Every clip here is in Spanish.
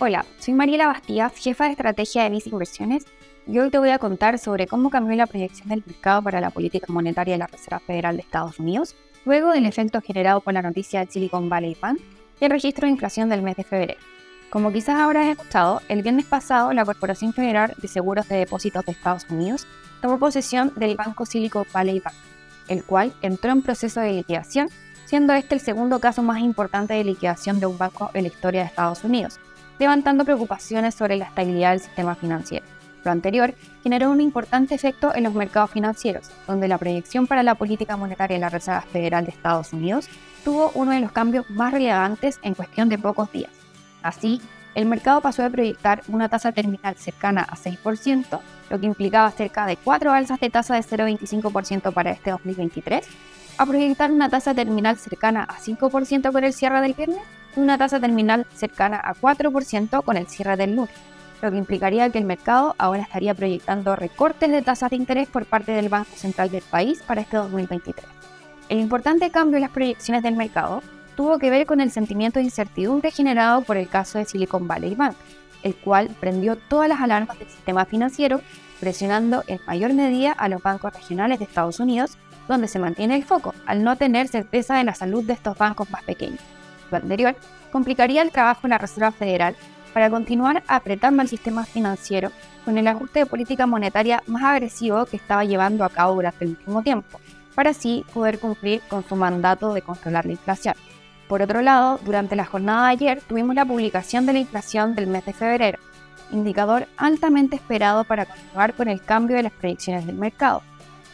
Hola, soy Mariela Bastías, jefa de estrategia de Visa Inversiones, y hoy te voy a contar sobre cómo cambió la proyección del mercado para la política monetaria de la Reserva Federal de Estados Unidos, luego del efecto generado por la noticia de Silicon Valley Bank y el registro de inflación del mes de febrero. Como quizás habrás escuchado, el viernes pasado la Corporación Federal de Seguros de Depósitos de Estados Unidos tomó posesión del banco Silicon Valley Bank, el cual entró en proceso de liquidación, siendo este el segundo caso más importante de liquidación de un banco en la historia de Estados Unidos, levantando preocupaciones sobre la estabilidad del sistema financiero. Lo anterior generó un importante efecto en los mercados financieros, donde la proyección para la política monetaria de la Reserva Federal de Estados Unidos tuvo uno de los cambios más relevantes en cuestión de pocos días. Así, el mercado pasó a proyectar una tasa terminal cercana a 6%, lo que implicaba cerca de 4 alzas de tasa de 0,25% para este 2023, a proyectar una tasa terminal cercana a 5% con el cierre del viernes una tasa terminal cercana a 4% con el cierre del lunes, lo que implicaría que el mercado ahora estaría proyectando recortes de tasas de interés por parte del Banco Central del país para este 2023. El importante cambio en las proyecciones del mercado tuvo que ver con el sentimiento de incertidumbre generado por el caso de Silicon Valley Bank, el cual prendió todas las alarmas del sistema financiero, presionando en mayor medida a los bancos regionales de Estados Unidos, donde se mantiene el foco, al no tener certeza de la salud de estos bancos más pequeños lo anterior, complicaría el trabajo en la Reserva Federal para continuar apretando al sistema financiero con el ajuste de política monetaria más agresivo que estaba llevando a cabo durante el último tiempo, para así poder cumplir con su mandato de controlar la inflación. Por otro lado, durante la jornada de ayer tuvimos la publicación de la inflación del mes de febrero, indicador altamente esperado para continuar con el cambio de las proyecciones del mercado.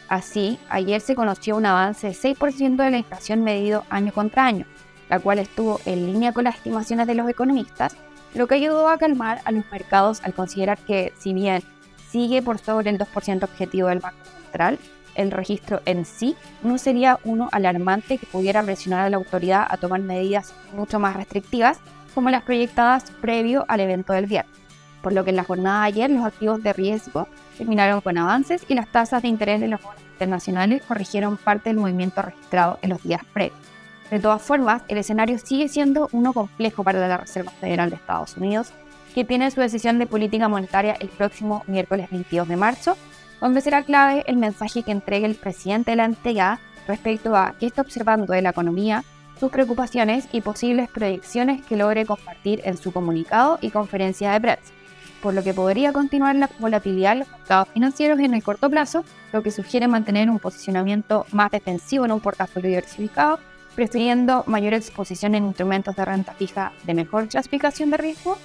Así, ayer se conoció un avance de 6% de la inflación medido año contra año, la cual estuvo en línea con las estimaciones de los economistas, lo que ayudó a calmar a los mercados al considerar que, si bien sigue por sobre el 2% objetivo del Banco Central, el registro en sí no sería uno alarmante que pudiera presionar a la autoridad a tomar medidas mucho más restrictivas como las proyectadas previo al evento del viernes. Por lo que en la jornada de ayer los activos de riesgo terminaron con avances y las tasas de interés de los bonos internacionales corrigieron parte del movimiento registrado en los días previos. De todas formas, el escenario sigue siendo uno complejo para la Reserva Federal de Estados Unidos, que tiene su decisión de política monetaria el próximo miércoles 22 de marzo, donde será clave el mensaje que entregue el presidente de la entidad respecto a qué está observando de la economía, sus preocupaciones y posibles proyecciones que logre compartir en su comunicado y conferencia de prensa, por lo que podría continuar la volatilidad en los mercados financieros en el corto plazo, lo que sugiere mantener un posicionamiento más defensivo en un portafolio diversificado prefiriendo mayor exposición en instrumentos de renta fija de mejor clasificación de riesgo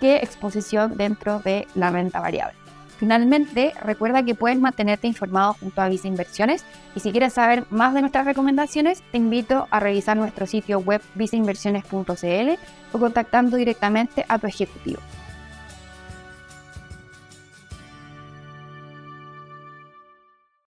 que exposición dentro de la renta variable. Finalmente, recuerda que puedes mantenerte informado junto a Visa Inversiones y si quieres saber más de nuestras recomendaciones, te invito a revisar nuestro sitio web visainversiones.cl o contactando directamente a tu ejecutivo.